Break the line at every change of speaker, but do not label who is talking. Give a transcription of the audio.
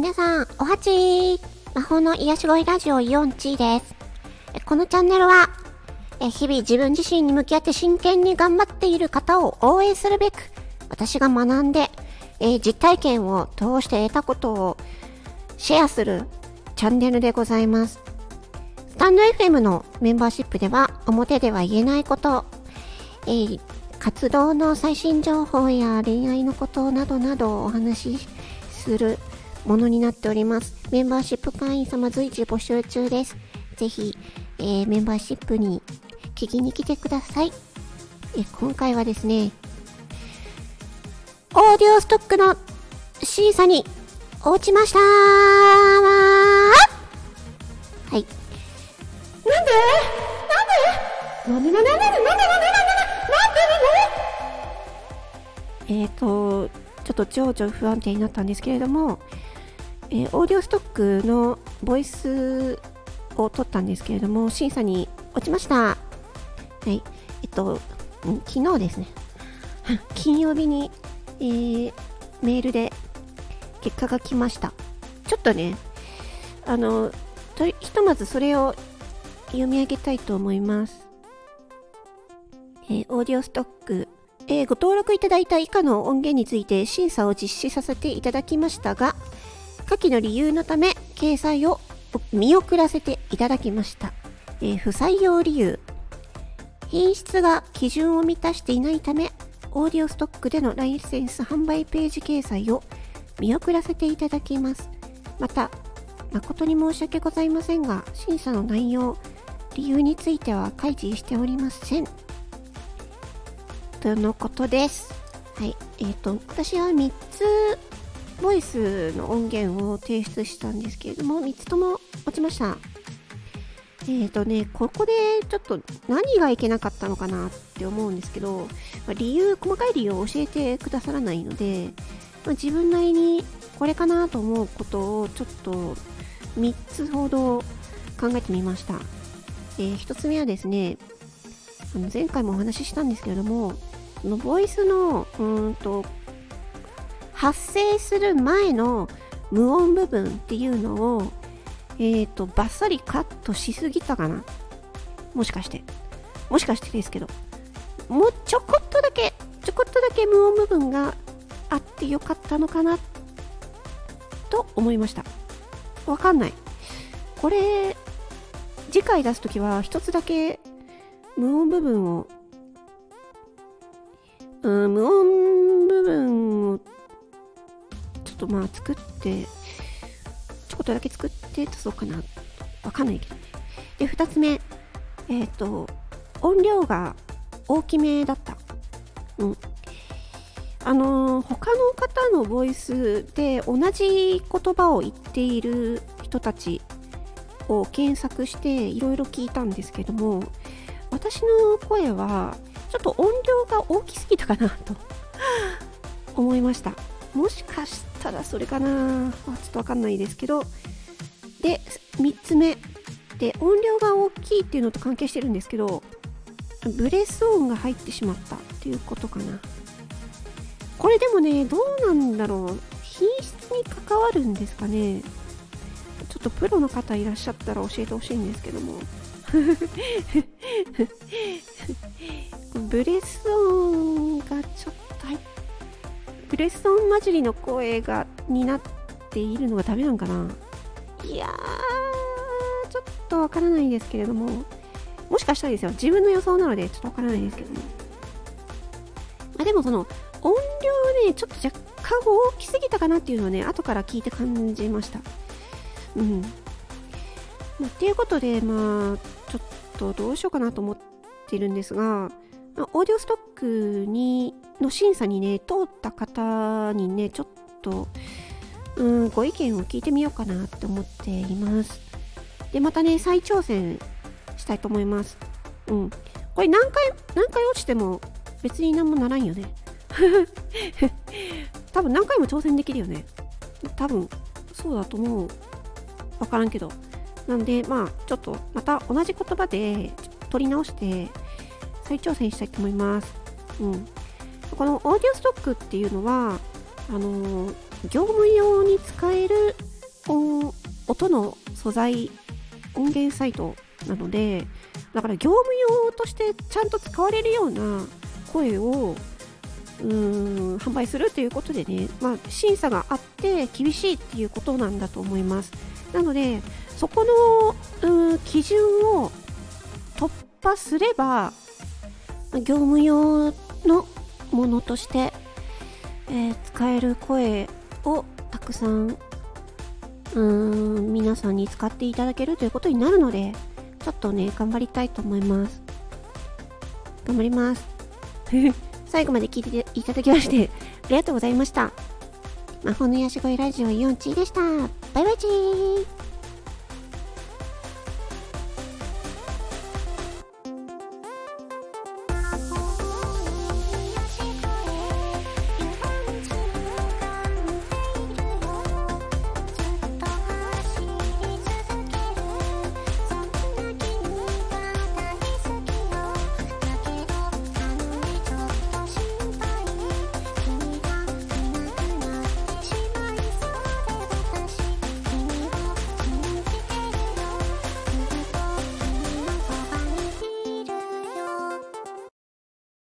皆さん、おはち魔法の癒し声ラジオイオンチーです。このチャンネルは、日々自分自身に向き合って真剣に頑張っている方を応援するべく、私が学んで、実体験を通して得たことをシェアするチャンネルでございます。スタンド FM のメンバーシップでは表では言えないこと、活動の最新情報や恋愛のことなどなどをお話しするものになっております。メンバーシップ会員様随時募集中です。ぜひ、えーメンバーシップに聞きに来てください。え今回はですね、オーディオストックの審査に落ちました。はい。なんで？なんで？なんで？なんで？なんで？なんで？なんで？なんで？なんで？えっ、と、ちょっと情緒不安定になったんで？すけれども、えーオーディオストックのボイスを取ったんですけれども、審査に落ちました。はい。えっと、昨日ですね、金曜日に、えーメールで結果が来ました。ちょっとね、あの、とひとまずそれを読み上げたいと思います。えーオーディオストック、えーご登録いただいた以下の音源について審査を実施させていただきましたが、下記の理由のため、掲載を見送らせていただきました。えー不採用理由。品質が基準を満たしていないため、オーディオストックでのライセンス販売ページ掲載を見送らせていただきます。また、誠に申し訳ございませんが、審査の内容、理由については開示しておりません。とのことです。はい。えっ、と、私は3つ、ボイスの音源を提出したんですけれども、3つとも落ちました。えっ、とね、ここでちょっと何がいけなかったのかなって思うんですけど、ま理由、細かい理由を教えてくださらないので、まあ自分なりにこれかなと思うことをちょっと3つほど考えてみました。えー1つ目はですね、あの前回もお話ししたんですけれども、このボイスのうーんと発生する前の無音部分っていうのを、えっ、と、バッサリカットしすぎたかな？もしかして。もしかしてですけど。もうちょこっとだけ、ちょこっとだけ無音部分があってよかったのかなと思いました。わかんない。これ、次回出すときは一つだけ無音部分を、うん、無音とまあ作って、ちょこっとだけ作って出そうかな。わかんないけどね。で、二つ目、えっ、と、音量が大きめだった。うん。あのー他の方のボイスで同じ言葉を言っている人たちを検索していろいろ聞いたんですけども私の声はちょっと音量が大きすぎたかなと思いましたもしかしたらそれかな。あちょっとわかんないですけど。で3つ目。で音量が大きいっていうのと関係してるんですけどブレス音が入ってしまったっていうことかな。これでもねどうなんだろう。品質に関わるんですかね。ちょっとプロの方いらっしゃったら教えてほしいんですけども。ブレス音がちょっと入っブレス音混じりの声がになっているのがダメなんかな？いやーちょっとわからないんですけれども。もしかしたらですよ。自分の予想なのでちょっとわからないですけどもあでもその音量ねちょっと若干大きすぎたかなっていうのはね後から聞いて感じました。うん。まあっていうことでまあちょっとどうしようかなと思ってるんですがオーディオストックにの審査にね通った方にねちょっとうんご意見を聞いてみようかなって思っています。でまたね再挑戦したいと思います。うん。これ何回何回落ちても別に何もならんよね。多分何回も挑戦できるよね。多分そうだと思う。わからんけど。なんでまあちょっとまた同じ言葉で取り直して再挑戦したいと思います。うん。このオーディオストックっていうのはあのー業務用に使える音の素材音源サイトなのでだから業務用としてちゃんと使われるような声をうーん販売するということでね、まあ、審査があって厳しいっていうことなんだと思います。なのでそこのうん基準を突破すれば業務用のものとして、えー使える声をたくさんうーん皆さんに使っていただけるということになるのでちょっとね頑張りたいと思います。頑張ります。最後まで聞いていただきましてありがとうございました。魔法の癒し声ラジオイオンチーでした。バイバイチー。